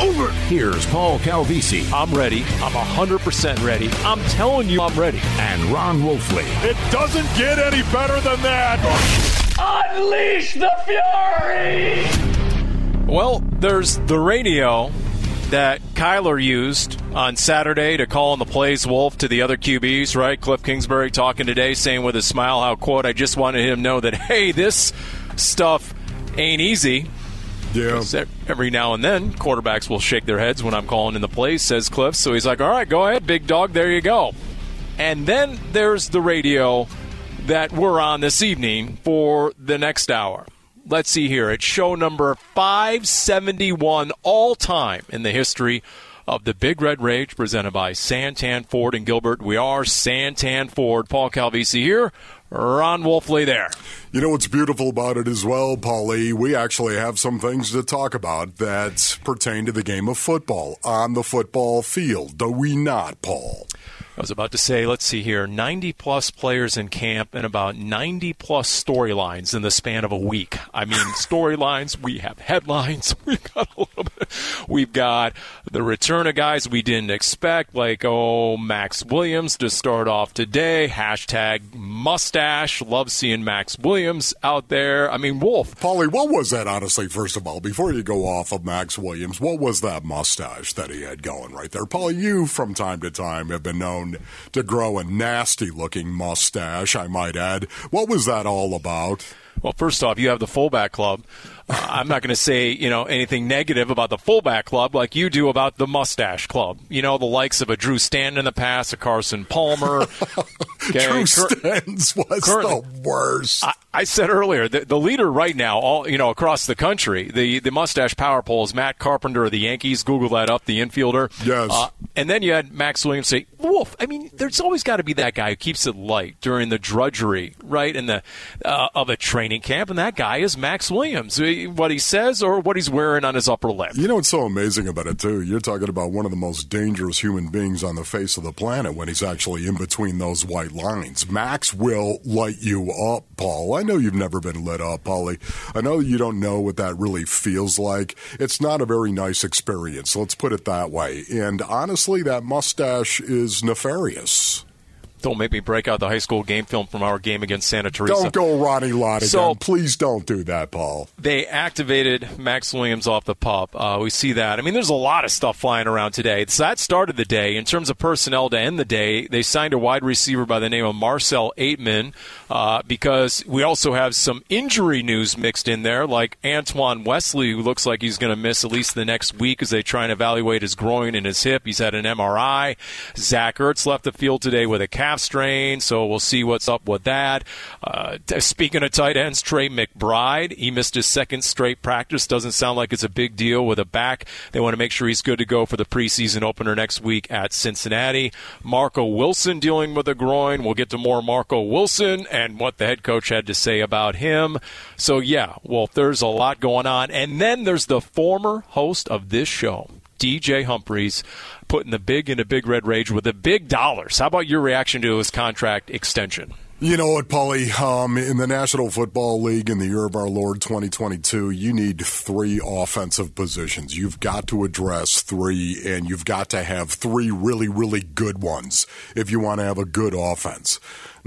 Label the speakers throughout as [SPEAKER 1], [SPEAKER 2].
[SPEAKER 1] over.
[SPEAKER 2] Here's Paul Calvisi
[SPEAKER 3] I'm ready. I'm 100% ready. I'm telling you, I'm ready.
[SPEAKER 2] and Ron Wolfley.
[SPEAKER 4] It doesn't get any better than that.
[SPEAKER 1] Unleash the fury!
[SPEAKER 3] Well, there's the radio that Kyler used on Saturday to call in the plays Wolf to the other QBs, right? Cliff Kingsbury talking today, saying with a smile how, quote, I just wanted him to know that, hey, this stuff ain't easy.
[SPEAKER 4] Yeah.
[SPEAKER 3] Every now and then, quarterbacks will shake their heads when I'm calling in the plays, says Cliff. So he's like, all right, go ahead, big dog, there you go. And then there's the radio that we're on this evening for the next hour. Let's see here. It's show number 571 all time in the history of the Big Red Rage presented by Santan Ford and Gilbert. We are Santan Ford. Paul Calvisi here. Ron Wolfley there.
[SPEAKER 4] You know what's beautiful about it as well, Paulie? We actually have some things to talk about that pertain to the game of football on the football field. Do we not, Paul?
[SPEAKER 3] I was about to say, let's see here, 90 plus players in camp and about 90 plus storylines in the span of a week. I mean, storylines, we have headlines, we've got a little bit, we've got the return of guys we didn't expect, like, oh, Max Williams to start off today, hashtag mustache, love seeing Max Williams out there. I mean, Wolf,
[SPEAKER 4] Paulie, what was that, honestly, first of all, before you go off of Max Williams, what was that mustache that he had going right there? Paulie, you, from time to time, have been known to grow a nasty looking mustache, I might add. What was that all about?
[SPEAKER 3] Well, first off, you have the fullback club. Uh, I'm not going to say you know anything negative about the fullback club like you do about the mustache club. You know the likes of a Drew Stanton in the past, a Carson Palmer. Okay,
[SPEAKER 4] Drew
[SPEAKER 3] cur-
[SPEAKER 4] was
[SPEAKER 3] currently-
[SPEAKER 4] the worst.
[SPEAKER 3] I, I said earlier the, the leader right now, all you know across the country, the the mustache power poll is Matt Carpenter of the Yankees. Google that up, the infielder.
[SPEAKER 4] Yes.
[SPEAKER 3] Uh, and then you had Max Williams say, "Wolf." I mean, there's always got to be that guy who keeps it light during the drudgery, right, in the uh, of a training camp, and that guy is Max Williams. What he says or what he's wearing on his upper lip.
[SPEAKER 4] You know what's so amazing about it, too? You're talking about one of the most dangerous human beings on the face of the planet when he's actually in between those white lines. Max will light you up, Paul. I know you've never been lit up, Paulie. I know you don't know what that really feels like. It's not a very nice experience, let's put it that way. And honestly, that mustache is nefarious.
[SPEAKER 3] Don't make me break out the high school game film from our game against Santa Teresa.
[SPEAKER 4] Don't go Ronnie Lott again.
[SPEAKER 3] So-
[SPEAKER 4] Please don't do that, Paul.
[SPEAKER 3] they activated Max Williams off the pup. Uh, we see that. I mean, there's a lot of stuff flying around today. So that started the day. In terms of personnel to end the day, they signed a wide receiver by the name of Marcel Ateman uh, because we also have some injury news mixed in there, like Antoine Wesley, who looks like he's going to miss at least the next week as they try and evaluate his groin and his hip. He's had an MRI. Zach Ertz left the field today with a calf strain, so we'll see what's up with that. Uh, speaking of tight ends, Trey McBride, he missed his second straight practice. Doesn't sound like it's a big deal with a back. They want to make sure he's good to go for the preseason opener next week at Cincinnati. Marco Wilson dealing with a groin. We'll get to more Marco Wilson and what the head coach had to say about him. So, yeah, well, there's a lot going on. And then there's the former host of this show. DJ Humphries putting the big into Big Red Rage with the big dollars. How about your reaction to his contract extension?
[SPEAKER 4] You know what, Paulie? Um, in the National Football League in the year of our Lord 2022, you need three offensive positions. You've got to address three, and you've got to have three really, really good ones if you want to have a good offense.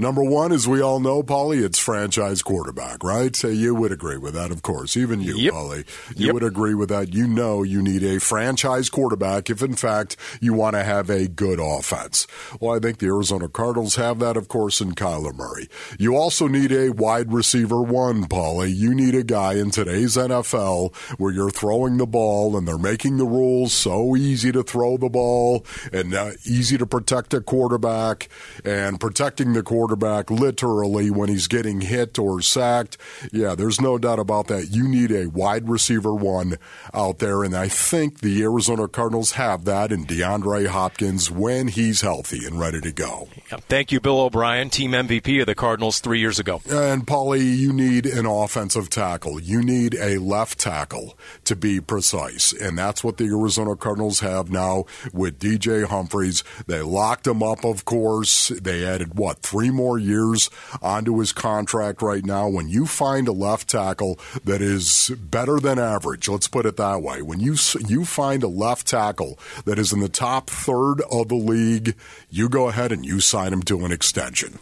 [SPEAKER 4] Number one, as we all know, Paulie, it's franchise quarterback, right? So you would agree with that, of course. Even you,
[SPEAKER 3] Yep.
[SPEAKER 4] Paulie, you
[SPEAKER 3] Yep.
[SPEAKER 4] would agree with that. You know you need a franchise quarterback if, in fact, you want to have a good offense. Well, I think the Arizona Cardinals have that, of course, in Kyler Murray. You also need a wide receiver one, Paulie. You need a guy in today's NFL where you're throwing the ball and they're making the rules so easy to throw the ball and uh, easy to protect a quarterback and protecting the quarterback literally when he's getting hit or sacked. Yeah, there's no doubt about that. You need a wide receiver one out there, and I think the Arizona Cardinals have that in DeAndre Hopkins when he's healthy and ready to go.
[SPEAKER 3] Yeah. Thank you, Bill O'Brien, team MVP of the Cardinals three years ago.
[SPEAKER 4] And Paulie, you need an offensive tackle. You need a left tackle to be precise. And that's what the Arizona Cardinals have now with DJ Humphries. They locked him up, of course. They added, what, three more years onto his contract right now. When you find a left tackle that is better than average, let's put it that way, when you, you find a left tackle that is in the top third of the league, you go ahead and you sign him to an extension.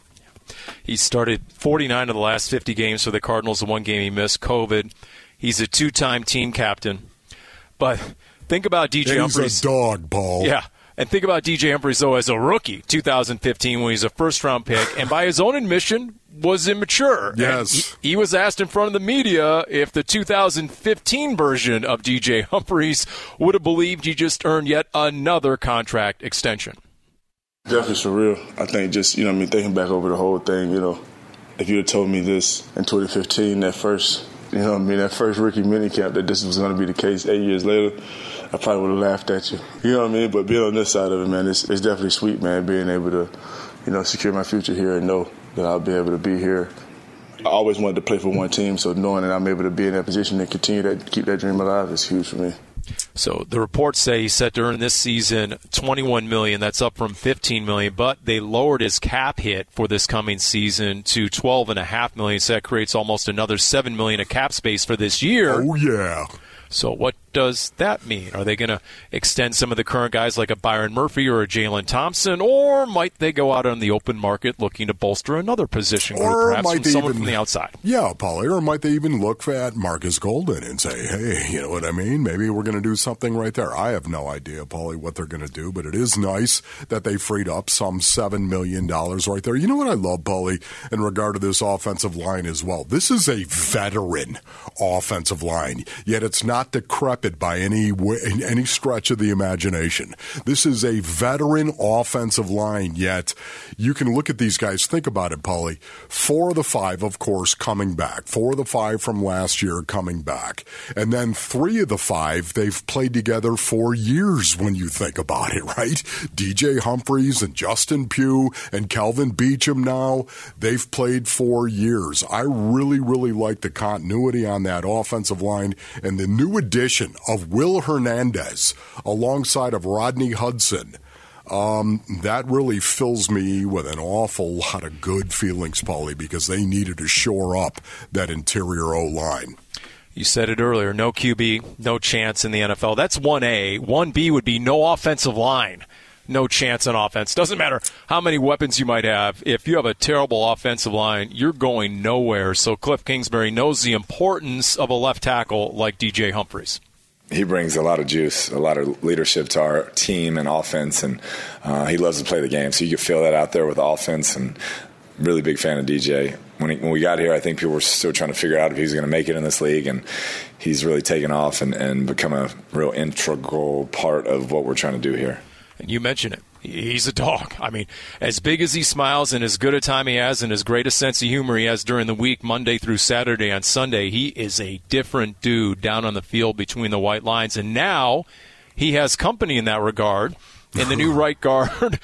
[SPEAKER 3] He started 49 of the last 50 games for the Cardinals. The one game he missed, COVID. He's a two-time team captain. But think about DJ
[SPEAKER 4] He's
[SPEAKER 3] Humphries.
[SPEAKER 4] a dog, Paul.
[SPEAKER 3] Yeah. And think about DJ Humphries, though, as a rookie, 2015, when he's a first round pick, and by his own admission, was immature.
[SPEAKER 4] Yes.
[SPEAKER 3] he, he was asked in front of the media if the 2015 version of DJ Humphries would have believed he just earned yet another contract extension.
[SPEAKER 5] Definitely surreal. I think just, you know, I mean, thinking back over the whole thing, you know, if you had told me this in 2015, that first, you know, I mean, that first rookie minicamp, that this was going to be the case eight years later, I probably would have laughed at you. You know what I mean? But being on this side of it, man, it's, it's definitely sweet, man, being able to, you know, secure my future here and know that I'll be able to be here. I always wanted to play for one team, so knowing that I'm able to be in that position and continue that, keep that dream alive is huge for me.
[SPEAKER 3] So the reports say he's set to earn this season 21 million. That's up from 15 million, but they lowered his cap hit for this coming season to 12 and a half million. So that creates almost another 7 million of cap space for this year.
[SPEAKER 4] Oh, yeah.
[SPEAKER 3] So what does that mean? Are they going to extend some of the current guys like a Byron Murphy or a Jalen Thompson, or might they go out on the open market looking to bolster another position group,
[SPEAKER 4] Or
[SPEAKER 3] perhaps
[SPEAKER 4] might
[SPEAKER 3] from someone
[SPEAKER 4] even-
[SPEAKER 3] from the outside?
[SPEAKER 4] Yeah, Paulie. Or might they even look at Marcus Golden and say, hey, you know what I mean? Maybe we're going to do something right there. I have no idea, Paulie, what they're going to do, but it is nice that they freed up some $7 million right there. You know what I love, Paulie, in regard to this offensive line as well? This is a veteran offensive line, yet it's not decrepit by any any stretch of the imagination. This is a veteran offensive line, yet you can look at these guys. Think about it, Paulie. Four of the five, of course, coming back. Four of the five from last year coming back. And then three of the five, they've played together for years when you think about it, right? DJ Humphries and Justin Pugh and Kelvin Beachum now, they've played for years. I really, really like the continuity on that offensive line and the new addition of Will Hernandez alongside of Rodney Hudson. Um, that really fills me with an awful lot of good feelings, Paulie, because they needed to shore up that interior O line.
[SPEAKER 3] You said it earlier no QB, no chance in the NFL. That's 1A. 1B would be no offensive line. No chance on offense. Doesn't matter how many weapons you might have. If you have a terrible offensive line, you're going nowhere. So Cliff Kingsbury knows the importance of a left tackle like DJ Humphries.
[SPEAKER 6] He brings a lot of juice, a lot of leadership to our team and offense, and uh, he loves to play the game. So you can feel that out there with offense. And really big fan of DJ. When he, when we got here, I think people were still trying to figure out if he was going to make it in this league, and he's really taken off and, and become a real integral part of what we're trying to do here.
[SPEAKER 3] And you mentioned it. He's a dog. I mean, as big as he smiles and as good a time he has and as great a sense of humor he has during the week, Monday through Saturday on Sunday, he is a different dude down on the field between the white lines. And now he has company in that regard in the new right guard,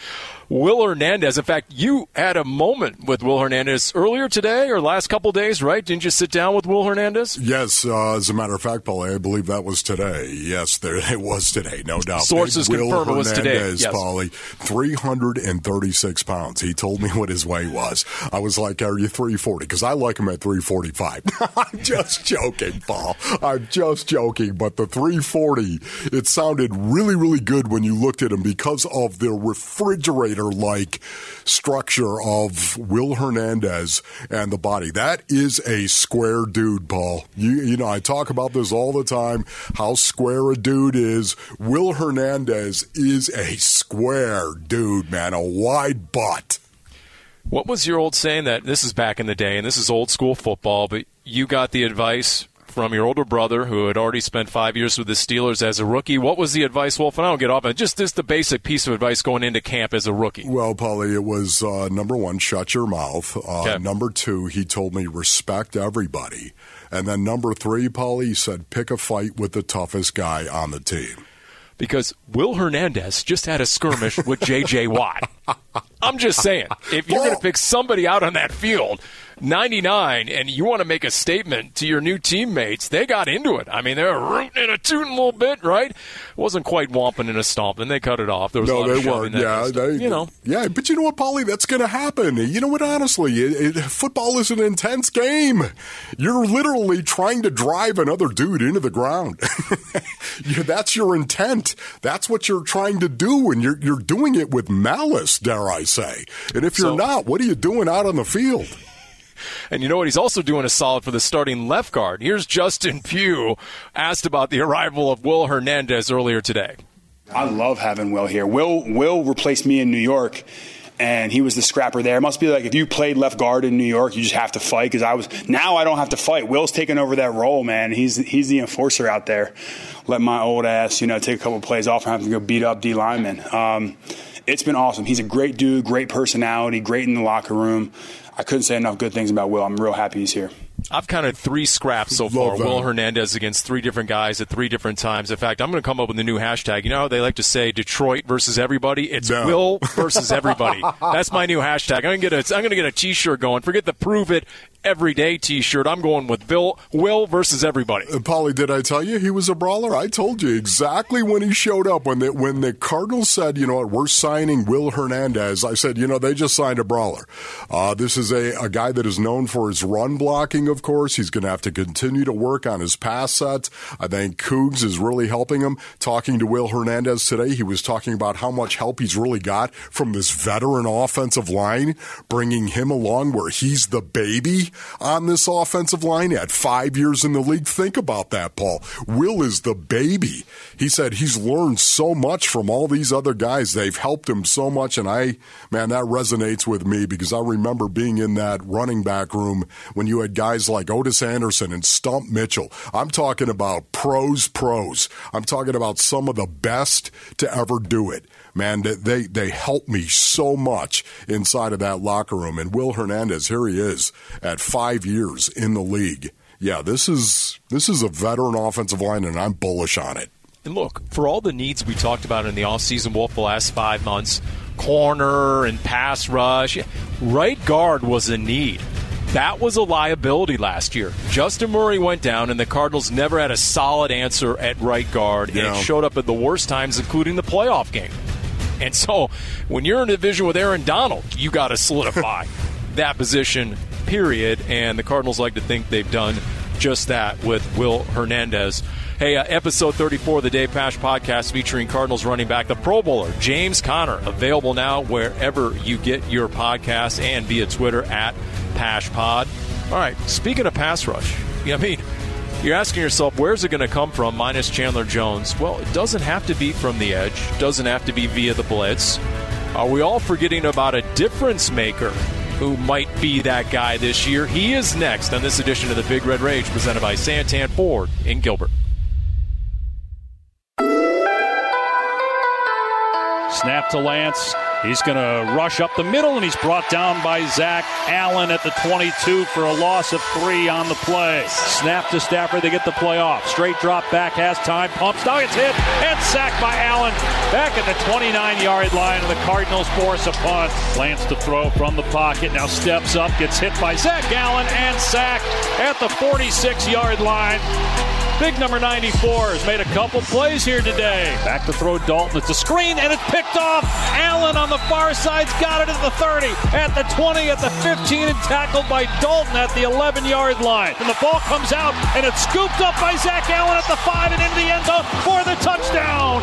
[SPEAKER 3] Will Hernandez. In fact, you had a moment with Will Hernandez earlier today or last couple days, right? Didn't you sit down with Will Hernandez?
[SPEAKER 4] Yes, uh, as a matter of fact, Paulie, I believe that was today. Yes, there it was today, no doubt.
[SPEAKER 3] Sources
[SPEAKER 4] Will
[SPEAKER 3] confirm it was today, yes.
[SPEAKER 4] Paulie, 336 pounds. He told me what his weight was. I was like, are you 340? Because I like him at 345. I'm just joking, Paul. I'm just joking. But the 340, it sounded really, really good when you looked at him because of the refrigerator Like structure of Will Hernandez and the body. That is a square dude, Paul. You, you know, I talk about this all the time how square a dude is. Will Hernandez is a square dude, man, a wide butt.
[SPEAKER 3] What was your old saying that this is back in the day and this is old school football, but you got the advice from your older brother who had already spent five years with the Steelers as a rookie. What was the advice, Wolf? And I don't get off on just just the basic piece of advice going into camp as a rookie.
[SPEAKER 4] Well, Paulie, it was uh, number one, shut your mouth. Uh,
[SPEAKER 3] Okay.
[SPEAKER 4] Number two, he told me respect everybody. And then number three, Paulie, he said pick a fight with the toughest guy on the team.
[SPEAKER 3] because Will Hernandez just had a skirmish with J.J. Watt. I'm just saying, if you're going to pick somebody out on that field, 99, and you want to make a statement to your new teammates, they got into it. I mean, they were rooting and a tooting a little bit, right? It wasn't quite whomping and a stomping. They cut it off. There was a
[SPEAKER 4] No,
[SPEAKER 3] lot
[SPEAKER 4] they weren't. Yeah,
[SPEAKER 3] kind of stuff.
[SPEAKER 4] they,
[SPEAKER 3] you know.
[SPEAKER 4] Yeah, but you know what, Paulie? That's going to happen. You know what? Honestly, it, it, football is an intense game. You're literally trying to drive another dude into the ground. Yeah, that's your intent. That's what you're trying to do, and you're you're doing it with malice, dare I say? And if you're
[SPEAKER 3] So-
[SPEAKER 4] not, what are you doing out on the field?
[SPEAKER 3] And you know what? He's also doing a solid for the starting left guard. Here's Justin Pugh asked about the arrival of Will Hernandez earlier today.
[SPEAKER 7] I love having Will here. Will Will replaced me in New York, and he was the scrapper there. It must be like if you played left guard in New York, you just have to fight. Because I was now I don't have to fight. Will's taking over that role, man. He's he's the enforcer out there. Let my old ass, you know, take a couple plays off and have to go beat up D linemen. Um, it's been awesome. He's a great dude, great personality, great in the locker room. I couldn't say enough good things about Will. I'm real happy he's here.
[SPEAKER 3] I've counted three scraps so
[SPEAKER 4] Love
[SPEAKER 3] far.
[SPEAKER 4] that.
[SPEAKER 3] Will Hernandez against three different guys at three different times. In fact, I'm going to come up with a new hashtag. You know how they like to say Detroit versus everybody? It's
[SPEAKER 4] No.
[SPEAKER 3] Will versus everybody. That's my new hashtag. I'm going to get a I'm going to get a T-shirt going. Forget the prove it every day T-shirt. I'm going with Bill Will versus everybody.
[SPEAKER 4] Paulie, did I tell you he was a brawler? I told you exactly when he showed up. When the when the Cardinals said, you know what, we're signing Will Hernandez, I said, you know, they just signed a brawler. Uh, this is a, a guy that is known for his run blocking, of course. He's going to have to continue to work on his pass sets. I think Cougs is really helping him. Talking to Will Hernandez today, he was talking about how much help he's really got from this veteran offensive line, bringing him along where he's the baby on this offensive line at five years in the league. Think about that, Paul. Will is the baby. He said he's learned so much from all these other guys. They've helped him so much. And I, man, that resonates with me because I remember being in that running back room when you had guys like Ottis Anderson and Stump Mitchell. I'm talking about pros, pros. I'm talking about some of the best to ever do it. Man, they, they, helped me so much inside of that locker room. And Will Hernandez, here he is at five years in the league. Yeah, this is this is a veteran offensive line, and I'm bullish on it.
[SPEAKER 3] And look, for all the needs we talked about in the offseason, Wolf, the last five months, corner and pass rush, right guard was a need. That was a liability last year. Justin Murray went down, and the Cardinals never had a solid answer at right guard, and it showed up at the worst times, including the playoff game. And so, when you're in a division with Aaron Donald, you got to solidify that position, period. And the Cardinals like to think they've done just that with Will Hernandez. Hey, uh, episode 34 of the Dave Pasch podcast featuring Cardinals running back, the Pro Bowler, James Conner, available now wherever you get your podcasts and via Twitter at PashPod. All right, speaking of pass rush, you know, I mean, you're asking yourself, where's it going to come from minus Chandler Jones? Well, it doesn't have to be from the edge, doesn't have to be via the blitz. Are we all forgetting about a difference maker who might be that guy this year? He is next on this edition of the Big Red Rage presented by Santan Ford in Gilbert.
[SPEAKER 8] Snap to Lance. He's going to rush up the middle, and he's brought down by Zach Allen at the 22 for a loss of three on the play. Snap to Stafford. They get the play off. Straight drop back, has time, pumps. Now it's hit and sacked by Allen back at the 29 yard line, and the Cardinals force a punt. Lance to throw from the pocket. Now steps up, gets hit by Zach Allen, and sacked at the 46 yard line. Big number 94 has made a couple plays here today. Back to throw Dalton. It's a screen and it's picked off. Allen on the far side's got it at the 30, at the 20, at the 15, and tackled by Dalton at the 11 yard line. And the ball comes out and it's scooped up by Zach Allen at the 5 and into the end zone for the touchdown.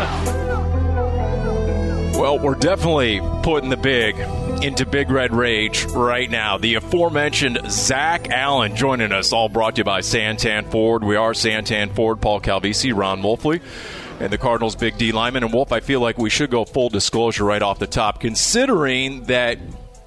[SPEAKER 3] Well, we're definitely putting the big into Big Red Rage right now. The aforementioned Zach Allen joining us, all brought to you by Santan Ford. We are Santan Ford, Paul Calvisi, Ron Wolfley, and the Cardinals' Big D lineman. And Wolf, I feel like we should go full disclosure right off the top, considering that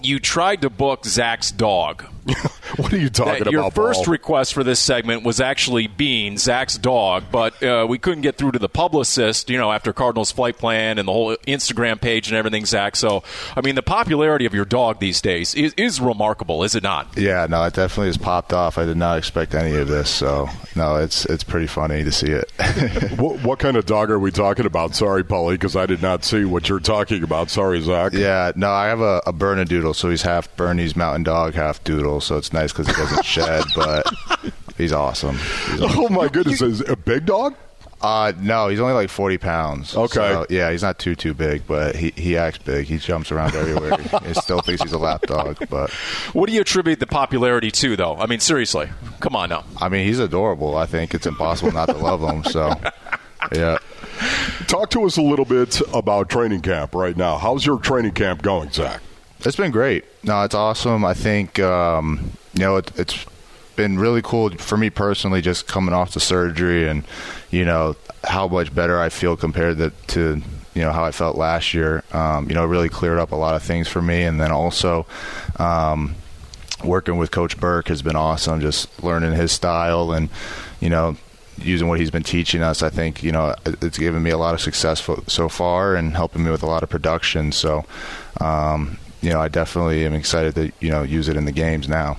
[SPEAKER 3] you tried to book Zach's dog.
[SPEAKER 4] what are you talking
[SPEAKER 3] that your first
[SPEAKER 4] Paul?
[SPEAKER 3] request for this segment was actually Bean, Zach's dog, but uh, we couldn't get through to the publicist, you know, after Cardinals flight plan and the whole Instagram page and everything, Zach. So, I mean, the popularity of your dog these days is, is remarkable, is it not?
[SPEAKER 9] Yeah, no, it definitely has popped off. I did not expect any of this, so no, it's it's pretty funny to see it.
[SPEAKER 4] what, what kind of dog are we talking about? Sorry, Paulie, because I did not see what you're talking about. Sorry, Zach.
[SPEAKER 9] yeah, no, I have a, a Bernedoodle, so he's half Bernese Mountain Dog, half Doodle, so it's nice because he doesn't shed, but he's awesome. He's awesome.
[SPEAKER 4] Oh my goodness, is it a big dog?
[SPEAKER 9] Uh, no, he's only like 40 pounds.
[SPEAKER 4] Okay.
[SPEAKER 9] So, yeah, he's not too, too big, but he, he acts big. He jumps around everywhere. he still thinks he's a lap dog, but.
[SPEAKER 3] What do you attribute the popularity to, though? I mean, seriously, come on now.
[SPEAKER 9] I mean, he's adorable. I think it's impossible not to love him, so. Yeah.
[SPEAKER 4] Talk to us a little bit about training camp right now. How's your training camp going, Zach?
[SPEAKER 9] It's been great. No, it's awesome. I think um, you know it, it's been really cool for me personally, just coming off the surgery and you know how much better I feel compared to, to you know how I felt last year. Um, you know, it really cleared up a lot of things for me, and then also. Um, working with Coach Burke has been awesome. Just learning his style and, you know, using what he's been teaching us, I think you know it's given me a lot of success so far and helping me with a lot of production. So, um, you know, I definitely am excited to you know use it in the games now.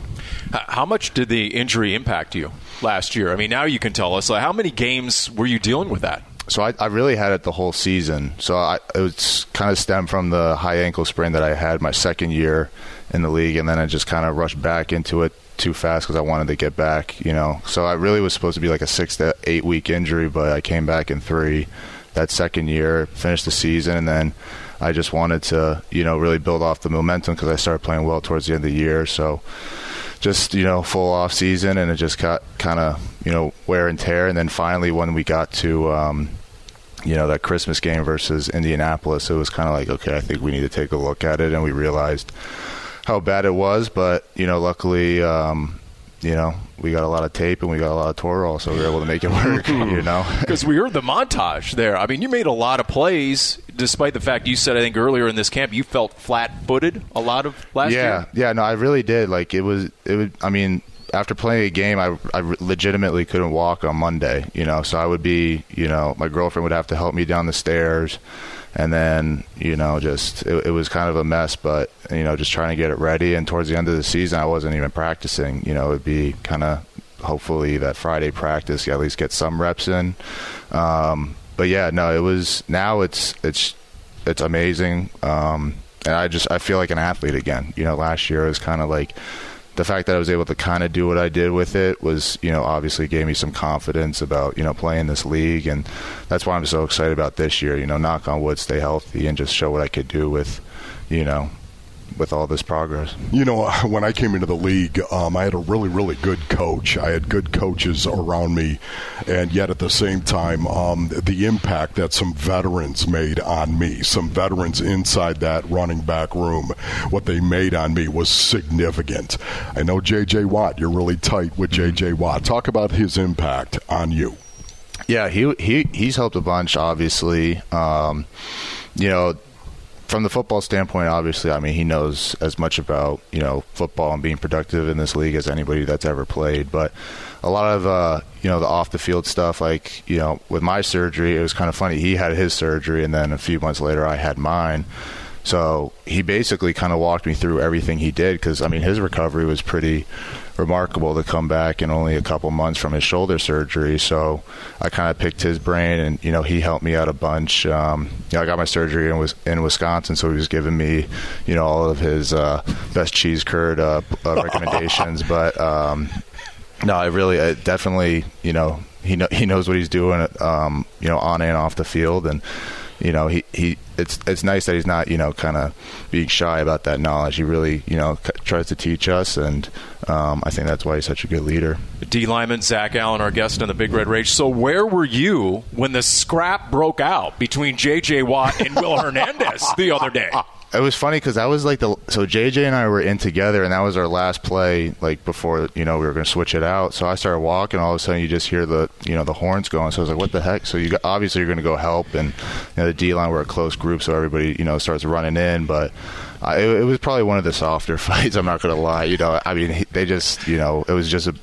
[SPEAKER 3] How much did the injury impact you last year? I mean, now you can tell us. Like, how many games were you dealing with that?
[SPEAKER 9] So I, I really had it the whole season. So I, it was kind of stemmed from the high ankle sprain that I had my second year in the league, and then I just kind of rushed back into it too fast because I wanted to get back. You know, so I really was supposed to be like a six to eight week injury, but I came back in three that second year, finished the season, and then I just wanted to you know really build off the momentum because I started playing well towards the end of the year. So just you know full off season and it just got kind of you know wear and tear. And then finally when we got to um you know that christmas game versus indianapolis it was kind of like okay i think we need to take a look at it. And we realized how bad it was. But you know luckily um you know we got a lot of tape and we got a lot of Toradol, so we were able to make it work you know
[SPEAKER 3] Because we heard the montage there. I mean, you made a lot of plays, despite the fact you said I think earlier in this camp you felt flat-footed a lot of last
[SPEAKER 9] yeah,
[SPEAKER 3] year.
[SPEAKER 9] Yeah, yeah, no, I really did. Like it was, it would. I mean, after playing a game, I, I legitimately couldn't walk on Monday. You know, so I would be, you know, my girlfriend would have to help me down the stairs, and then you know, just it, it was kind of a mess. But you know, just trying to get it ready. And towards the end of the season, I wasn't even practicing. You know, it'd be kind of hopefully that Friday practice, at least get some reps in. Um, but yeah, no, it was now it's it's it's amazing. Um, and I just I feel like an athlete again. You know, last year was kind of like the fact that I was able to kind of do what I did with it was, you know, obviously gave me some confidence about, you know, playing this league. And that's why I'm so excited about this year, you know, knock on wood, stay healthy and just show what I could do with, you know, with all this progress.
[SPEAKER 4] You know, when I came into the league, um, I had a really, really good coach. I had good coaches around me, and yet at the same time, um, the impact that some veterans made on me, some veterans inside that running back room, what they made on me was significant. I know J.J. Watt. You're really tight with J.J. Watt. Talk about his impact on you.
[SPEAKER 9] Yeah, he he he's helped a bunch. Obviously, um, you know, from the football standpoint, obviously, I mean, he knows as much about you know football and being productive in this league as anybody that's ever played. But a lot of uh, you know the off the field stuff, like you know, with my surgery, it was kind of funny. He had his surgery, and then a few months later, I had mine. So he basically kind of walked me through everything he did because I mean his recovery was pretty remarkable to come back in only a couple months from his shoulder surgery. So I kind of picked his brain, and you know he helped me out a bunch. Um, you know I got my surgery in, in Wisconsin, so he was giving me you know all of his uh, best cheese curd uh, uh, recommendations. but um, no, I really uh, definitely you know he know, he knows what he's doing um, you know on and off the field and you know, he, he it's it's nice that he's not you know kind of being shy about that knowledge. He really you know c- tries to teach us, and um, I think that's why he's such a good leader.
[SPEAKER 3] D lineman, Zach Allen, our guest on the Big Red Rage. So where were you when the scrap broke out between J.J. Watt and Will Hernandez the other day?
[SPEAKER 9] It was funny because that was like the so JJ and I were in together, and that was our last play. Like before, you know, we were going to switch it out. So I started walking. All of a sudden, you just hear the you know the horns going. So I was like, "What the heck?" So you got, obviously you're going to go help, and you know, the D line were a close group, so everybody you know starts running in. But it, it, was probably one of the softer fights. I'm not going to lie. You know, I mean, they just you know it was just a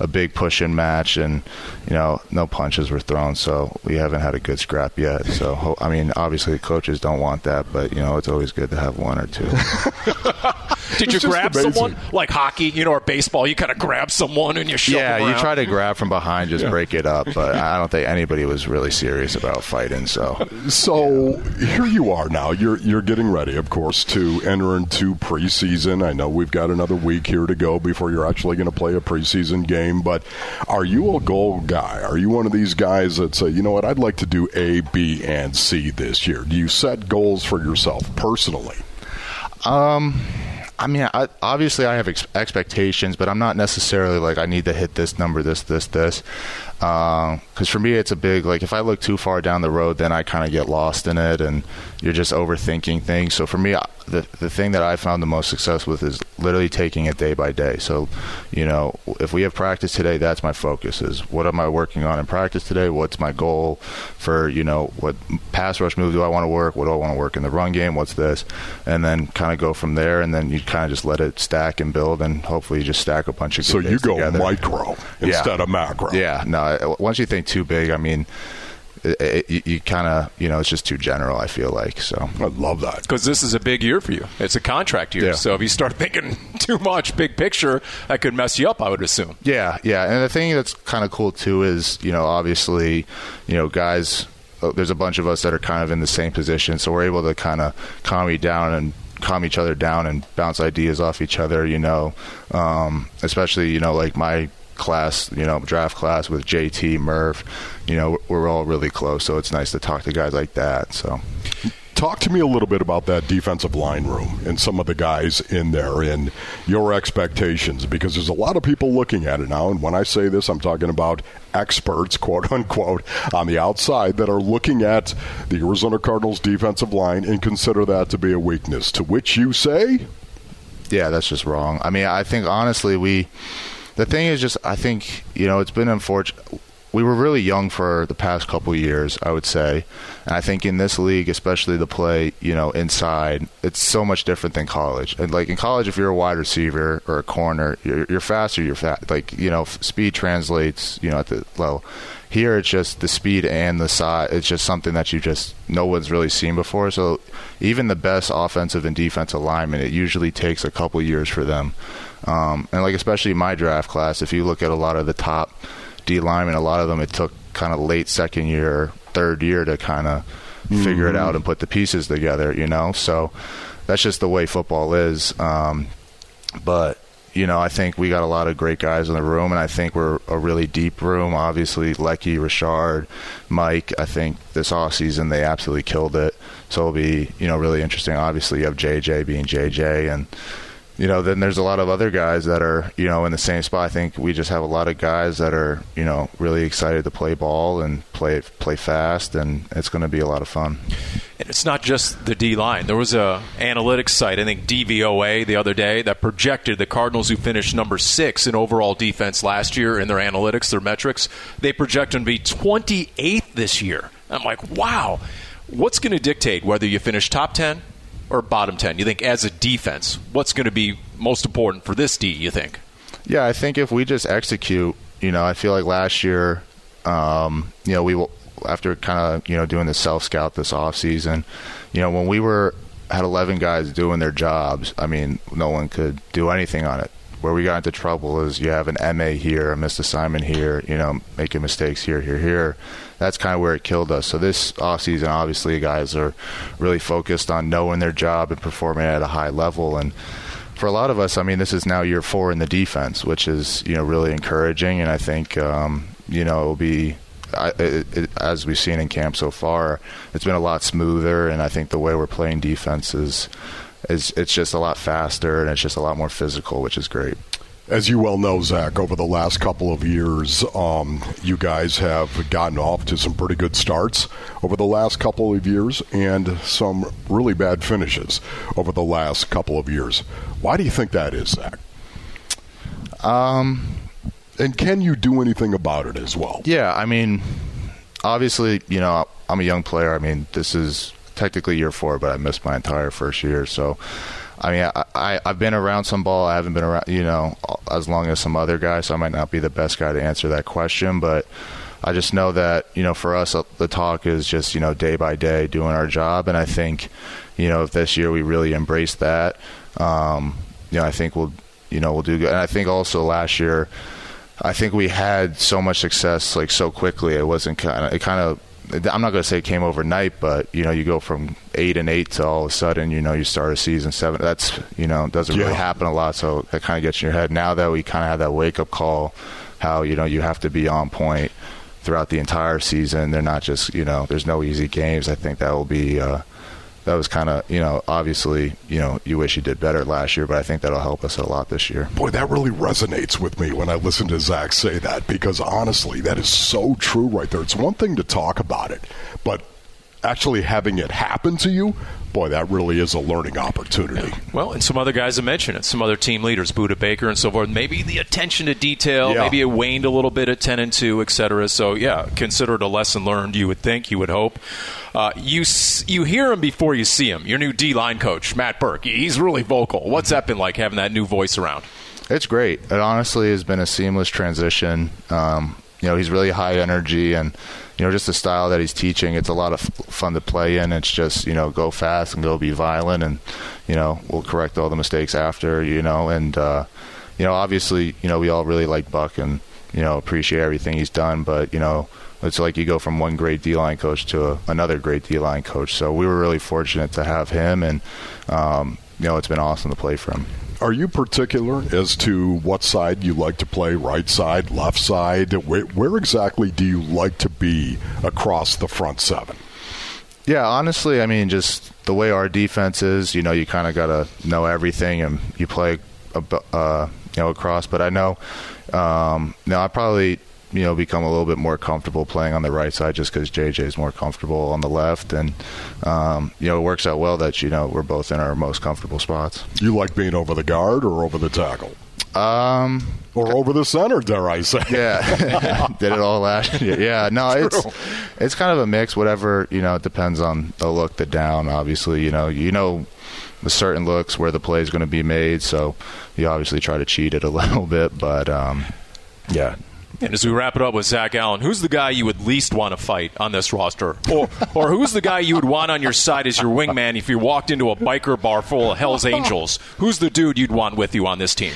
[SPEAKER 9] a big push in match, and you know no punches were thrown. So we haven't had a good scrap yet. So I mean, obviously coaches don't want that, but you know it's always good to have one or two.
[SPEAKER 3] Did you grab someone like hockey, you know, or baseball? You kind of grab someone and you shove
[SPEAKER 9] Yeah,
[SPEAKER 3] them
[SPEAKER 9] you try to grab from behind, just yeah. break it up. But I don't think anybody was really serious about fighting. So,
[SPEAKER 4] so yeah. here you are now. You're you're getting ready, of course, to enter into preseason. I know we've got another week here to go before you're actually going to play a preseason game. But are you a goal guy? Are you one of these guys that say, you know what, I'd like to do A, B, and C this year? Do you set goals for yourself personally?
[SPEAKER 9] Um. I mean, I, obviously I have ex- expectations, but I'm not necessarily like I need to hit this number, this, this, this. Because uh, for me, it's a big like if I look too far down the road, then I kind of get lost in it, and you're just overthinking things. So for me, the the thing that I found the most success with is literally taking it day by day. So, you know, if we have practice today, that's my focus. Is what am I working on in practice today? What's my goal for you know what pass rush move do I want to work? What do I want to work in the run game? What's this? And then kind of go from there, and then you kind of just let it stack and build, and hopefully you just stack a bunch of.
[SPEAKER 4] so you go
[SPEAKER 9] together.
[SPEAKER 4] micro instead
[SPEAKER 9] yeah.
[SPEAKER 4] of macro.
[SPEAKER 9] Yeah, no. Once you think too big, I mean it, it, you kind of you know it's just too general. I feel like so.
[SPEAKER 4] I love that
[SPEAKER 3] because this is a big year for you. It's a contract year,
[SPEAKER 9] yeah.
[SPEAKER 3] so if you start thinking too much big picture, that could mess you up. I would assume.
[SPEAKER 9] Yeah, yeah, and the thing that's kind of cool too is you know obviously you know guys. uh, There's a bunch of us that are kind of in the same position, so we're able to kind of calm you down and calm each other down and bounce ideas off each other. You know, um, especially you know like my class, you know, draft class with JT, Murph, you know, we're all really close. So it's nice to talk to guys like that. So.
[SPEAKER 4] Talk to me a little bit about that defensive line room and some of the guys in there and your expectations because there's a lot of people looking at it now. And when I say this, I'm talking about experts, quote unquote, on the outside that are looking at the Arizona Cardinals defensive line and consider that to be a weakness. To which you say,
[SPEAKER 9] yeah, that's just wrong. I mean, I think honestly, we the thing is just I think you know it's been unfortunate. We were really young for the past couple years, I would say, and I think in this league, especially the play, you know, inside, it's so much different than college. And like in college, if you're a wide receiver or a corner, you're, you're faster. You're fat. Like you know, speed translates. You know, at the level. Here, it's just the speed and the size. It's just something that you just no one's really seen before. So even the best offensive and defensive linemen, it usually takes a couple years for them. Um, and like especially my draft class, if you look at a lot of the top D linemen, a lot of them it took kind of late second year, third year to kind of mm-hmm. figure it out and put the pieces together. You know, so that's just the way football is. Um, but you know, I think we got a lot of great guys in the room, and I think we're a really deep room. Obviously, Leki, Richard, Mike. I think this off season they absolutely killed it. So it'll be you know really interesting. Obviously, you have JJ being JJ and you know, then there's a lot of other guys that are, you know, in the same spot. I think we just have a lot of guys that are, you know, really excited to play ball and play play fast, and it's going to be a lot of fun.
[SPEAKER 3] And it's not just the D line. There was a analytics site, I think DVOA, the other day that projected the Cardinals, who finished number six in overall defense last year in their analytics, their metrics, they project them to be 28th this year. I'm like, wow. What's going to dictate whether you finish top 10 or bottom 10? You think as a defense, what's going to be most important for this D, you think?
[SPEAKER 9] Yeah, I think if we just execute, you know, I feel like last year, um, you know, we will, after kind of, you know, doing the self scout this off season, you know, when we were had 11 guys doing their jobs, I mean, no one could do anything on it. Where we got into trouble is you have an MA here, a missed assignment here, you know, making mistakes here, here, here that's kind of where it killed us. So this offseason, obviously, guys are really focused on knowing their job and performing at a high level. And for a lot of us, I mean, this is now year four in the defense, which is you know really encouraging, and I think um, you know it'll be I, it, it, as we've seen in camp so far, it's been a lot smoother, and I think the way we're playing defense is, is it's just a lot faster and it's just a lot more physical, which is great.
[SPEAKER 4] As you well know, Zach, over the last couple of years, um, you guys have gotten off to some pretty good starts over the last couple of years and some really bad finishes over the last couple of years. Why do you think that is, Zach?
[SPEAKER 9] Um,
[SPEAKER 4] and can you do anything about it as well?
[SPEAKER 9] Yeah, I mean, obviously, you know, I'm a young player. I mean, this is technically year four, but I missed my entire first year, so I mean, I, I have been around some ball. I haven't been around, you know, as long as some other guys. So I might not be the best guy to answer that question, but I just know that you know, for us, uh, the talk is just you know, day by day, doing our job, and I think, you know, if this year we really embrace that, um, you know, I think we'll, you know, we'll do good. And I think also last year. I think we had so much success like so quickly. It wasn't kind of it kind of I'm not going to say it came overnight, but you know, you go from eight and eight to all of a sudden, you know, you start a season seven. That's you know, doesn't yeah. really happen a lot. So that kind of gets in your head. Now that we kind of have that wake up call, how you know you have to be on point throughout the entire season. They're not just you know, there's no easy games. I think that will be. Uh, that was kind of you know obviously you know you wish you did better last year, but I think that'll help us a lot this year.
[SPEAKER 4] Boy, that really resonates with me when I listen to Zach say that because honestly, that is so true right there. It's one thing to talk about it, but actually having it happen to you, boy, that really is a learning opportunity.
[SPEAKER 3] Yeah. Well, and some other guys have mentioned it, some other team leaders, Budda Baker and so forth. Maybe the attention to detail, yeah. maybe it waned a little bit at 10 and 2, et cetera. So, yeah, consider it a lesson learned, you would think, you would hope. Uh, you you hear him before you see him. Your new D line coach, Matt Burke, he's really vocal. What's that been like having that new voice around?
[SPEAKER 9] It's great. It honestly has been a seamless transition. Um, you know, he's really high energy and you know, just the style that he's teaching, it's a lot of fun to play in. It's just, you know, go fast and go be violent, and, you know, we'll correct all the mistakes after, you know, and, uh, you know, obviously, you know, we all really like Buck and, you know, appreciate everything he's done, but, you know, it's like you go from one great D line coach to a, another great D line coach. So we were really fortunate to have him, and, um, you know, it's been awesome to play for him.
[SPEAKER 4] Are you particular as to what side you like to play? Right side, left side? Where, where exactly do you like to be across the front seven?
[SPEAKER 9] Yeah, honestly, I mean, just the way our defense is, you know, you kind of got to know everything and you play, uh, you know, across. But I know, um, now I probably you know become a little bit more comfortable playing on the right side just because JJ is more comfortable on the left, and um, you know it works out well that you know we're both in our most comfortable spots.
[SPEAKER 4] You like being over the guard or over the tackle?
[SPEAKER 9] Um,
[SPEAKER 4] or over the center, dare I say?
[SPEAKER 9] Yeah, did it all last year. Yeah, no, it's it's kind of a mix. Whatever you know, it depends on the look, the down. Obviously, you know, you know, the certain looks where the play is going to be made. So you obviously try to cheat it a little bit, but um, yeah,
[SPEAKER 3] and as we wrap it up with Zach Allen, who's the guy you would least want to fight on this roster? Or, or who's the guy you would want on your side as your wingman if you walked into a biker bar full of Hell's Angels? Who's the dude you'd want with you on this team?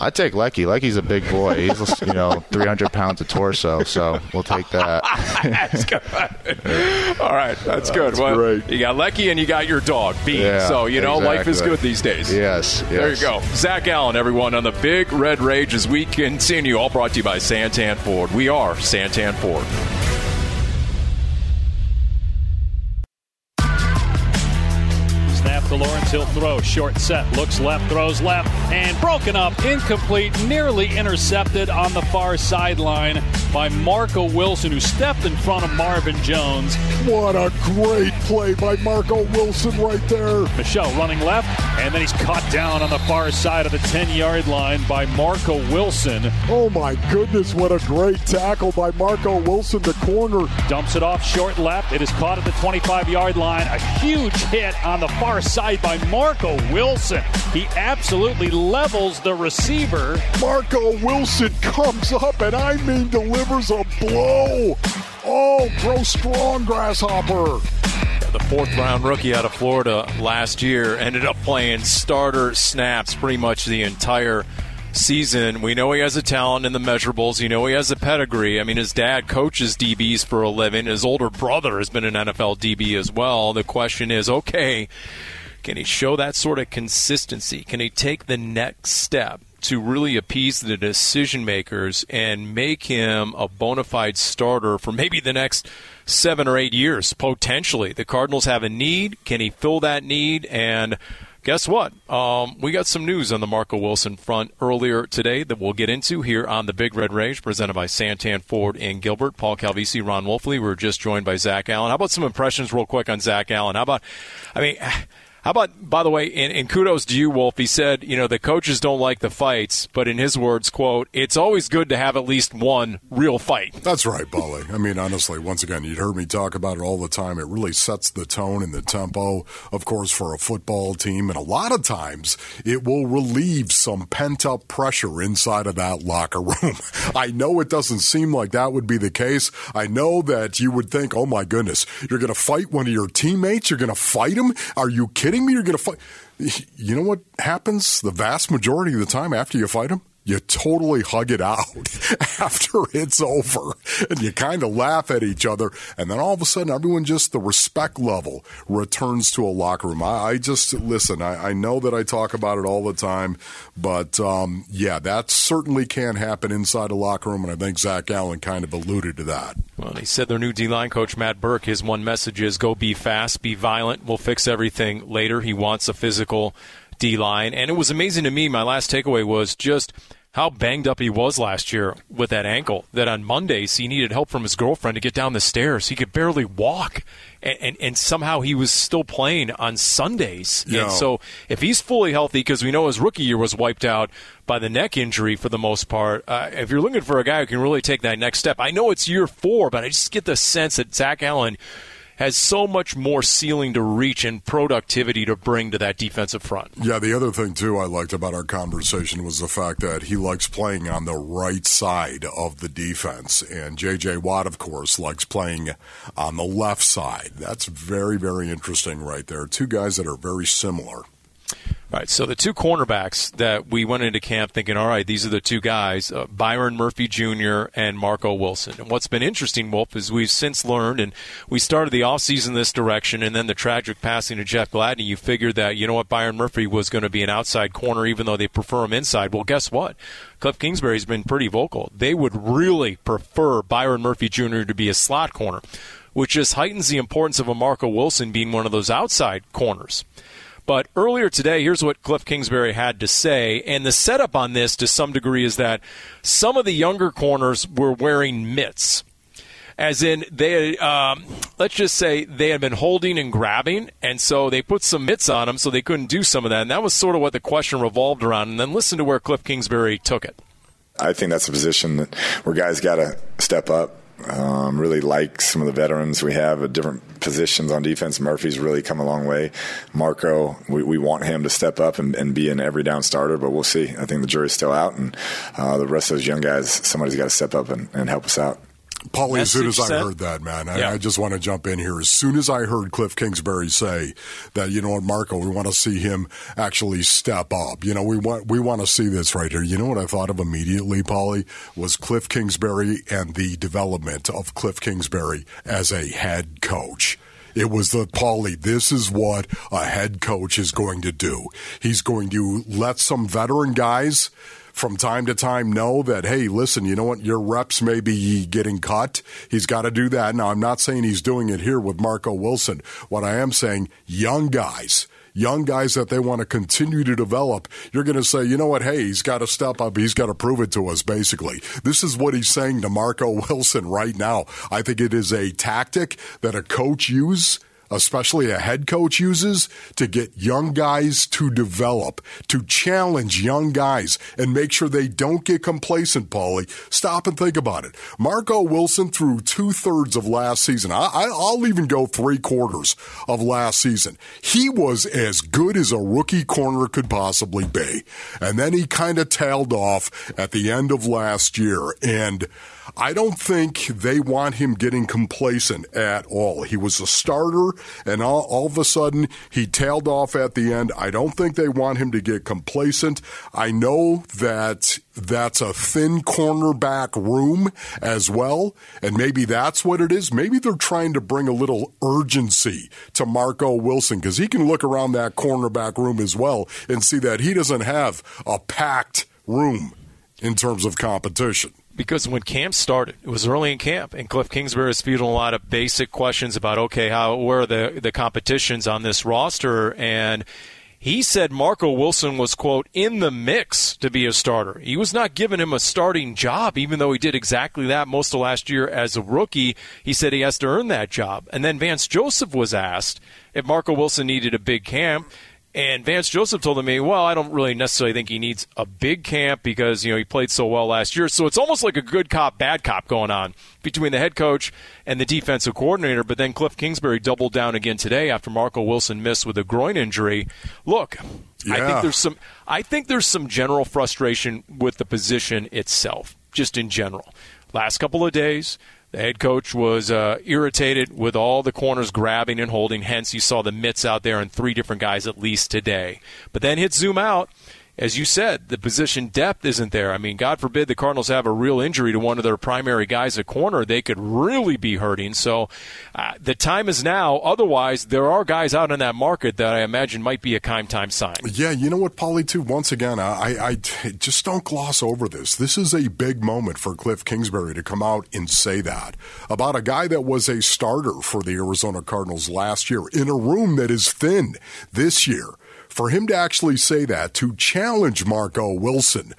[SPEAKER 9] I take Leki. Leki's a big boy. He's you know 300 pounds of torso, so we'll take that.
[SPEAKER 3] that's good. All right, that's uh, good.
[SPEAKER 4] That's well, great.
[SPEAKER 3] You got Leki and you got your dog Bean. Yeah, so you know exactly. life is good these days.
[SPEAKER 9] Yes, yes.
[SPEAKER 3] There you go. Zach Allen, everyone on the Big Red Rage as we continue. All brought to you by Santan Ford. We are Santan Ford.
[SPEAKER 8] To Lawrence. He'll throw. Short set. Looks left. Throws left. And broken up. Incomplete. Nearly intercepted on the far sideline by Marco Wilson, who stepped in front of Marvin Jones.
[SPEAKER 4] What a great play by Marco Wilson right there.
[SPEAKER 8] Michel running left. And then he's caught down on the far side of the 10 yard line by Marco Wilson.
[SPEAKER 4] Oh my goodness. What a great tackle by Marco Wilson, the corner.
[SPEAKER 8] Dumps it off short left. It is caught at the 25 yard line. A huge hit on the far side side by Marco Wilson. He absolutely levels the receiver.
[SPEAKER 4] Marco Wilson comes up and I mean delivers a blow. Oh, grow strong, grasshopper.
[SPEAKER 3] The fourth round rookie out of Florida last year ended up playing starter snaps pretty much the entire season. We know he has a talent in the measurables. You know he has a pedigree. I mean, his dad coaches DBs for a living. His older brother has been an NFL DB as well. The question is, okay, can he show that sort of consistency? Can he take the next step? to really appease the decision makers and make him a bona fide starter for maybe the next seven or eight years, potentially. The Cardinals have a need. Can he fill that need? And guess what? Um, we got some news on the Marco Wilson front earlier today that we'll get into here on the Big Red Rage, presented by Santan Ford and Gilbert. Paul Calvisi, Ron Wolfley. We are just joined by Zach Allen. How about some impressions, real quick, on Zach Allen? How about, I mean, how about, by the way, and, and, kudos to you, Wolf. He said, you know, the coaches don't like the fights, but in his words, quote, it's always good to have at least one real fight.
[SPEAKER 4] That's right, Paulie. I mean, honestly, once again, you'd heard me talk about it all the time. It really sets the tone and the tempo, of course, for a football team. And a lot of times, it will relieve some pent up pressure inside of that locker room. I know it doesn't seem like that would be the case. I know that you would think, oh my goodness, you're going to fight one of your teammates? You're going to fight him? Are you kidding? Kidding me? You're going to fight. You know what happens the vast majority of the time after you fight them? You totally hug it out after it's over and you kind of laugh at each other. And then all of a sudden, everyone just, the respect level returns to a locker room. I, I just, listen, I, I, know that I talk about it all the time, but um, yeah, that certainly can happen inside a locker room. And I think Zach Allen kind of alluded to that.
[SPEAKER 3] Well, he said their new D line coach, Matt Burke, his one message is go be fast, be violent. We'll fix everything later. He wants a physical D line. And it was amazing to me. My last takeaway was just how banged up he was last year with that ankle. That on Mondays he needed help from his girlfriend to get down the stairs. He could barely walk, and and, and somehow he was still playing on Sundays. And so if he's fully healthy, because we know his rookie year was wiped out by the neck injury for the most part. Uh, if you're looking for a guy who can really take that next step, I know it's year four, but I just get the sense that Zach Allen has so much more ceiling to reach and productivity to bring to that defensive front.
[SPEAKER 4] Yeah, the other thing, too, I liked about our conversation was the fact that he likes playing on the right side of the defense. And J.J. Watt, of course, likes playing on the left side. That's very, very interesting right there. Two guys that are very similar.
[SPEAKER 3] All right, so the two cornerbacks that we went into camp thinking, all right, these are the two guys, uh, Byron Murphy Jr. and Marco Wilson. And what's been interesting, Wolf, is we've since learned, and we started the offseason this direction, and then the tragic passing of Jeff Gladney, you figured that, you know what, Byron Murphy was going to be an outside corner, even though they prefer him inside. Well, guess what? Cliff Kingsbury's been pretty vocal. They would really prefer Byron Murphy Jr. to be a slot corner, which just heightens the importance of a Marco Wilson being one of those outside corners. But earlier today, here's what Cliff Kingsbury had to say. And the setup on this, to some degree, is that some of the younger corners were wearing mitts. As in, they, um, let's just say they had been holding and grabbing, and so they put some mitts on them so they couldn't do some of that. And that was sort of what the question revolved around. And then listen to where Cliff Kingsbury took it.
[SPEAKER 6] I think that's a position that where guys got to step up um, really like some of the veterans we have at different positions on defense. Murphy's really come a long way. Marco, we, we want him to step up and, and, be an every down starter, but we'll see. I think the jury's still out, and uh, the rest of those young guys, somebody's got to step up and, and help us out.
[SPEAKER 4] Paulie, as soon as I heard that, man, I, yeah. I, just want to jump in here. As soon as I heard Cliff Kingsbury say that, you know what, Marco, we want to see him actually step up. You know, we want we want to see this right here. You know what I thought of immediately, Paulie, was Cliff Kingsbury and the development of Cliff Kingsbury as a head coach. It was the Paulie, this is what a head coach is going to do. He's going to let some veteran guys from time to time know that, hey, listen, you know what? Your reps may be getting cut. He's got to do that. Now, I'm not saying he's doing it here with Marco Wilson. What I am saying, young guys young guys that they want to continue to develop, you're going to say, you know what? Hey, he's got to step up. He's got to prove it to us, basically. This is what he's saying to Marco Wilson right now. I think it is a tactic that a coach use especially a head coach uses to get young guys to develop, to challenge young guys and make sure they don't get complacent, Paulie. Stop and think about it. Marco Wilson threw two thirds of last season. I, will even go three quarters of last season. He was as good as a rookie corner could possibly be. And then he kind of tailed off at the end of last year. And I don't think they want him getting complacent at all. He was a starter, and all, all, of a sudden he tailed off at the end. I don't think they want him to get complacent. I know that that's a thin cornerback room as well, and maybe that's what it is. Maybe they're trying to bring a little urgency to Marco Wilson because he can look around that cornerback room as well and see that he doesn't have a packed room in terms of competition
[SPEAKER 3] because when camp started, it was early in camp, and Cliff Kingsbury was fielding a lot of basic questions about okay, how where are the the competitions on this roster, and he said Marco Wilson was quote in the mix to be a starter. He was not giving him a starting job, even though he did exactly that most of last year as a rookie. He said he has to earn that job, and then Vance Joseph was asked if Marco Wilson needed a big camp. And Vance Joseph told me, well, I don't really necessarily think he needs a big camp because, you know, he played so well last year. So it's almost like a good cop, bad cop going on between the head coach and the defensive coordinator. But then Cliff Kingsbury doubled down again today after Marco Wilson missed with a groin injury. Look, yeah. I think there's some I think there's some general frustration with the position itself, just in general. Last couple of days, the head coach was uh, irritated with all the corners grabbing and holding. Hence, you saw the mitts out there and three different guys at least today. But then hit zoom out as you said, the position depth isn't there. I mean, God forbid the Cardinals have a real injury to one of their primary guys at corner. They could really be hurting. So uh, the time is now. Otherwise, there are guys out in that market that I imagine might be a time time sign.
[SPEAKER 4] Yeah, you know what, Paulie, too? Once again, I, I just don't gloss over this. This is a big moment for Cliff Kingsbury to come out and say that about a guy that was a starter for the Arizona Cardinals last year in a room that is thin this year for him to actually say that, to challenge Marco Wilson,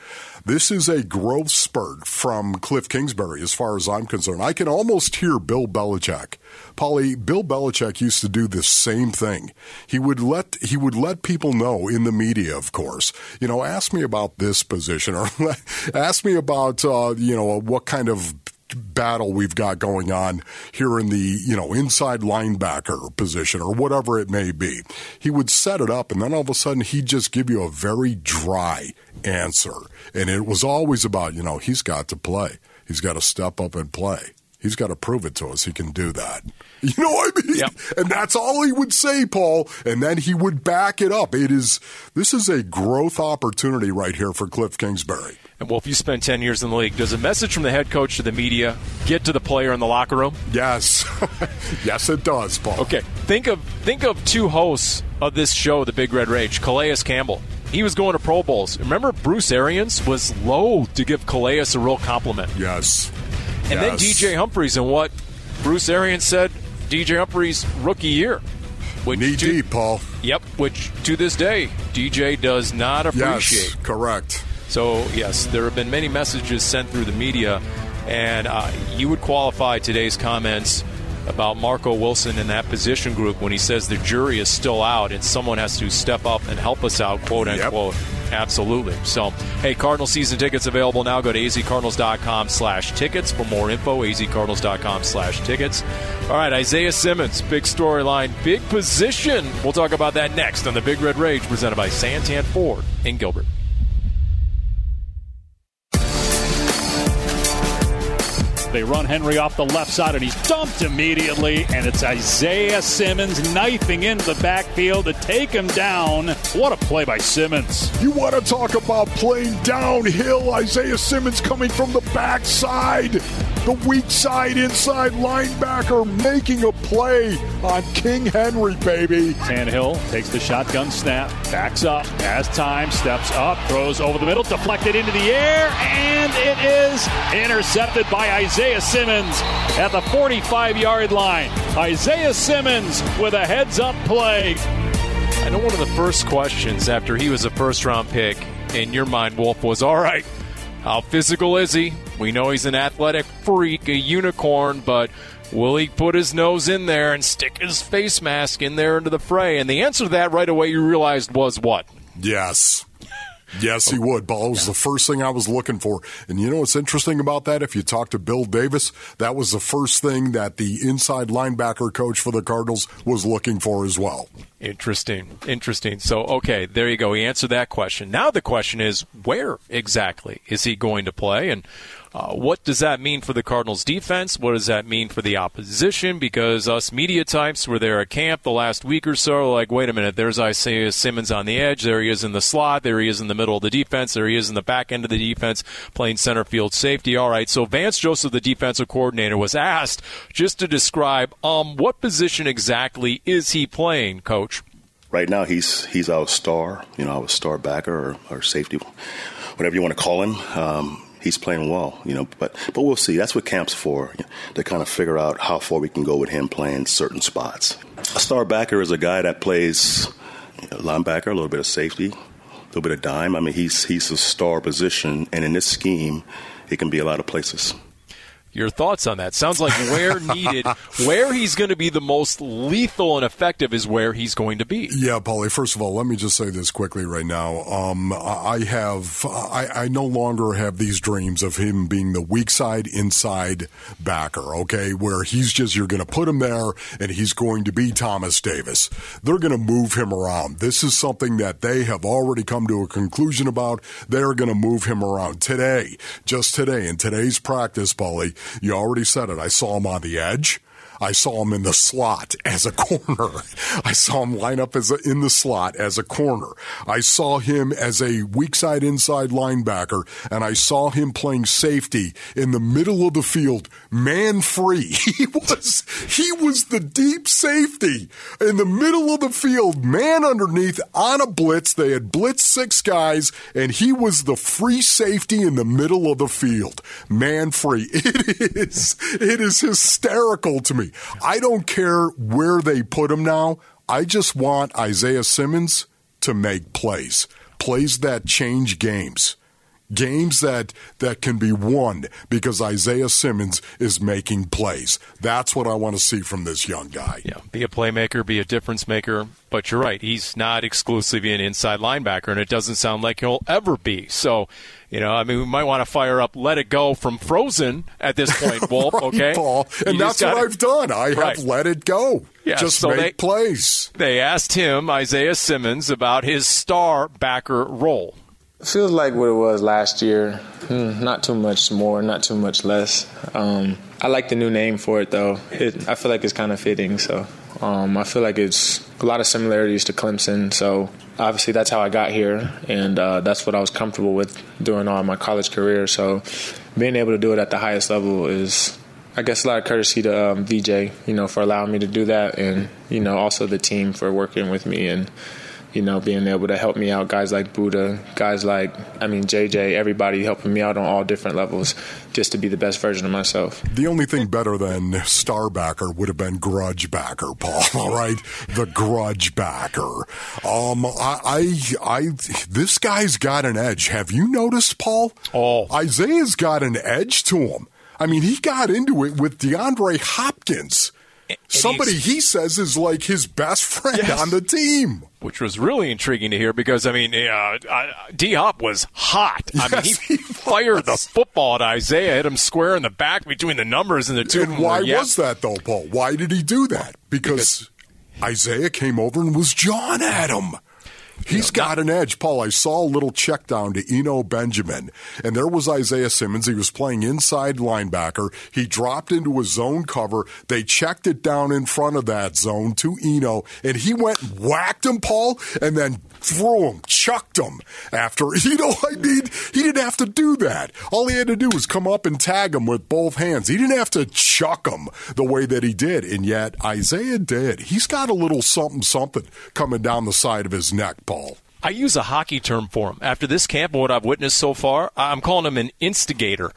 [SPEAKER 4] this is a growth spurt from Cliff Kingsbury, as far as I'm concerned. I can almost hear Bill Belichick. Paulie, Bill Belichick used to do the same thing. He would let he would let people know in the media, of course. You know, ask me about this position, or ask me about uh, you know what kind of battle we've got going on here in the, you know, inside linebacker position or whatever it may be. He would set it up and then all of a sudden he'd just give you a very dry answer. And it was always about, you know, he's got to play. He's got to step up and play. He's got to prove it to us he can do that. You know what I mean? Yep. And that's all he would say, Paul, and then he would back it up. It is this is a growth opportunity right here for Cliff Kingsbury.
[SPEAKER 3] And well, if you spend 10 years in the league, does a message from the head coach to the media get to the player in the locker room?
[SPEAKER 4] Yes. yes, it does, Paul.
[SPEAKER 3] Okay. Think of think of two hosts of this show, The Big Red Rage, Calais Campbell. He was going to Pro Bowls. Remember Bruce Arians was loath to give Calais a real compliment.
[SPEAKER 4] Yes.
[SPEAKER 3] And yes. then DJ Humphries and what Bruce Arians said DJ Humphries' rookie year.
[SPEAKER 4] Which Knee to, deep, Paul.
[SPEAKER 3] Yep, which to this day, DJ does not appreciate.
[SPEAKER 4] Yes, correct.
[SPEAKER 3] So, yes, there have been many messages sent through the media, and uh, you would qualify today's comments about Marco Wilson in that position group when he says the jury is still out and someone has to step up and help us out, quote unquote. Yep. Absolutely. So, hey, Cardinal season tickets available now. Go to azcardinals.com slash tickets for more info. azcardinals.com slash tickets. All right, Isaiah Simmons, big storyline, big position. We'll talk about that next on the Big Red Rage presented by Santan Ford in Gilbert.
[SPEAKER 8] They run Henry off the left side, and he's dumped immediately. And it's Isaiah Simmons knifing into the backfield to take him down. What a play by Simmons.
[SPEAKER 4] You want to talk about playing downhill? Isaiah Simmons coming from the backside. The weak side inside linebacker making a play on King Henry, baby.
[SPEAKER 8] Tannehill takes the shotgun snap, backs up, has time, steps up, throws over the middle, deflected into the air, and it is intercepted by Isaiah. Isaiah Simmons at the 45 yard line. Isaiah Simmons with a heads up play.
[SPEAKER 3] I know one of the first questions after he was a first round pick in your mind, Wolf, was all right, how physical is he? We know he's an athletic freak, a unicorn, but will he put his nose in there and stick his face mask in there into the fray? And the answer to that right away you realized was what?
[SPEAKER 4] Yes. Yes, he would. Ball was the first thing I was looking for. And you know what's interesting about that? If you talk to Bill Davis, that was the first thing that the inside linebacker coach for the Cardinals was looking for as well.
[SPEAKER 3] Interesting. Interesting. So, okay, there you go. He answered that question. Now the question is, where exactly is he going to play? And uh, what does that mean for the Cardinals defense? What does that mean for the opposition? Because us media types were there at camp the last week or so, like, wait a minute, there's Isaiah Simmons on the edge. There he is in the slot. There he is in the middle of the defense. There he is in the back end of the defense playing center field safety. All right. So Vance Joseph, the defensive coordinator, was asked just to describe um, what position exactly is he playing, coach?
[SPEAKER 10] Right now, he's he's our star, you know, our star backer or, or safety whatever you want to call him. Um, he's playing well, you know. But but we'll see. That's what camp's for you know, to kind of figure out how far we can go with him playing certain spots. A star backer is a guy that plays linebacker, a little bit of safety, a little bit of dime. I mean, he's he's a star position, and in this scheme, it can be a lot of places
[SPEAKER 3] your thoughts on that. Sounds like where needed, where he's going to be the most lethal and effective is where he's going to be.
[SPEAKER 4] Yeah, Paulie. First of all, let me just say this quickly right now. Um, I have, I, I, no longer have these dreams of him being the weak side inside backer. Okay, where he's just you're going to put him there and he's going to be Thomas Davis. They're going to move him around. This is something that they have already come to a conclusion about. They're going to move him around today, just today in today's practice, Paulie. You already said it. I saw him on the edge. I saw him in the slot as a corner. I saw him line up as a, in the slot as a corner. I saw him as a weak side inside linebacker, and I saw him playing safety in the middle of the field, man free. He was he was the deep safety in the middle of the field, man underneath on a blitz. They had blitzed six guys, and he was the free safety in the middle of the field, man free. It is it is hysterical to me. I don't care where they put him now. I just want Isaiah Simmons to make plays, plays that change games games that that can be won because Isaiah Simmons is making plays. That's what I want to see from this young guy.
[SPEAKER 3] Yeah, be a playmaker, be a difference maker. But you're right, he's not exclusively an inside linebacker, and it doesn't sound like he'll ever be. So, you know, I mean, we might want to fire up "Let It Go" from Frozen at this point, Wolf.
[SPEAKER 4] right,
[SPEAKER 3] okay,
[SPEAKER 4] Paul, and
[SPEAKER 3] you
[SPEAKER 4] that's what
[SPEAKER 3] gotta,
[SPEAKER 4] I've done. I
[SPEAKER 3] right.
[SPEAKER 4] have let it go.
[SPEAKER 3] Yeah,
[SPEAKER 4] just
[SPEAKER 3] so
[SPEAKER 4] make
[SPEAKER 3] they,
[SPEAKER 4] plays.
[SPEAKER 3] They asked him, Isaiah Simmons, about his star backer role.
[SPEAKER 11] Feels like what it was last year. Hmm, not too much more, not too much less. Um, I like the new name for it though. It, I feel like it's kind of fitting. So um, I feel like it's a lot of similarities to Clemson. So obviously that's how I got here, and uh, that's what I was comfortable with doing all my college career. So being able to do it at the highest level is I guess a lot of courtesy to um, VJ, you know, for allowing me to do that, and you know, also the team for working with me and you know, being able to help me out. Guys like Budda, guys like, I mean, JJ, everybody helping me out on all different levels just to be the best version of myself.
[SPEAKER 4] The only thing better than Starbacker would have been Grudgebacker, Paul. All right, the Grudgebacker. Um, I, I, I, this guy's got an edge. Have you noticed, Paul?
[SPEAKER 3] Oh,
[SPEAKER 4] Isaiah's got an edge to him. I mean, he got into it with DeAndre Hopkins. Somebody he says is like his best friend
[SPEAKER 3] yes.
[SPEAKER 4] on the team.
[SPEAKER 3] Which was really intriguing to hear because, I mean, uh, D Hop was hot. I mean, he, he fired the football at Isaiah, hit him square in the back between the numbers and the two.
[SPEAKER 4] And why was that, though, Paul? Why did he do that? Because, because Isaiah came over and was jawing at him. He's got an edge, Paul. I saw a little check down to Eno Benjamin, and there was Isaiah Simmons. He was playing inside linebacker. He dropped into a zone cover. They checked it down in front of that zone to Eno, and he went and whacked him, Paul, and then threw him, chucked him after. You know, I mean, he didn't have to do that. All he had to do was come up and tag him with both hands. He didn't have to chuck him the way that he did, and yet Isaiah did. He's got a little something, something coming down the side of his neck, Paul.
[SPEAKER 3] I use a hockey term for him. After this camp and what I've witnessed so far, I'm calling him an instigator.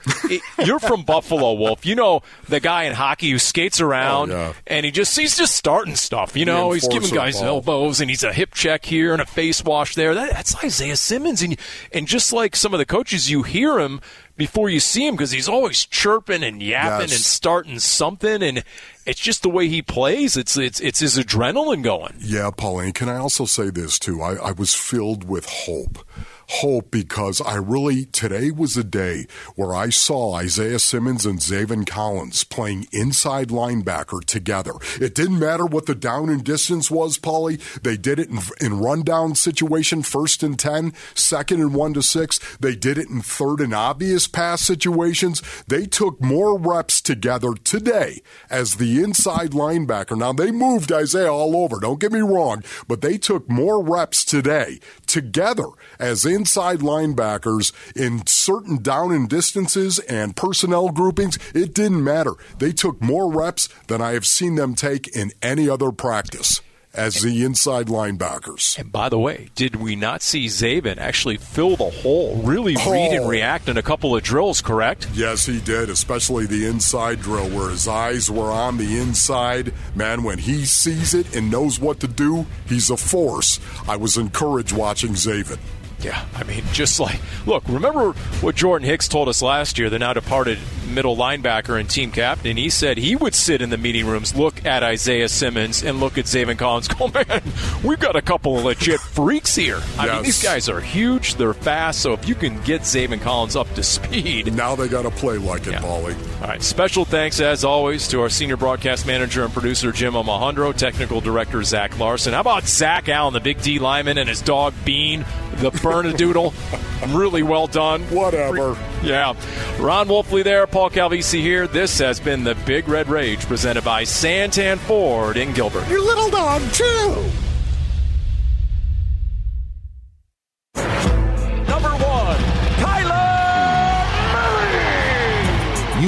[SPEAKER 3] You're from Buffalo, Wolf. You know the guy in hockey who skates around
[SPEAKER 4] oh, yeah.
[SPEAKER 3] and he just he's just starting stuff. You know, he's giving guys
[SPEAKER 4] ball.
[SPEAKER 3] elbows and he's a hip check here and a face wash there. That, that's Isaiah Simmons, and and just like some of the coaches, you hear him before you see him because he's always chirping and yapping
[SPEAKER 4] Yes.
[SPEAKER 3] and starting something and. It's just the way he plays. It's it's it's his adrenaline going.
[SPEAKER 4] Yeah, Pauline. Can I also say this too? I, I was filled with hope. Hope because I really today was a day where I saw Isaiah Simmons and Zaven Collins playing inside linebacker together. It didn't matter what the down and distance was, Paulie. They did it in, in rundown situation, first and ten, second and one to six. They did it in third and obvious pass situations. They took more reps together today as the inside linebacker. Now they moved Isaiah all over. Don't get me wrong, but they took more reps today together as inside linebackers in certain down and distances and personnel groupings. It didn't matter. They took more reps than I have seen them take in any other practice. As the inside linebackers.
[SPEAKER 3] And by the way, did we not see Zaven actually fill the hole, really
[SPEAKER 4] Oh.
[SPEAKER 3] read and oh. react in a couple of drills, correct?
[SPEAKER 4] Yes, he did, especially the inside drill where his eyes were on the inside. Man, when he sees it and knows what to do, he's a force. I was encouraged watching Zaven.
[SPEAKER 3] Yeah, I mean, just like, look, remember what Jordan Hicks told us last year, the now departed middle linebacker and team captain? He said he would sit in the meeting rooms, look at Isaiah Simmons, and look at Zaven Collins, go, man, we've got a couple of legit freaks here. I mean, these guys are huge, they're fast, so if you can get Zaven Collins up to speed.
[SPEAKER 4] Now they got to play like it,
[SPEAKER 3] Yeah.
[SPEAKER 4] Paulie.
[SPEAKER 3] All right, special thanks as always to our senior broadcast manager and producer Jim Alejandro, technical director Zach Larson. How about Zach Allen, the big D lineman, and his dog Bean, the Bernedoodle? really well done.
[SPEAKER 4] Whatever.
[SPEAKER 3] Yeah. Ron Wolfley there, Paul Calvisi here. This has been the Big Red Rage presented by Santan Ford in Gilbert.
[SPEAKER 4] Your little dog, too.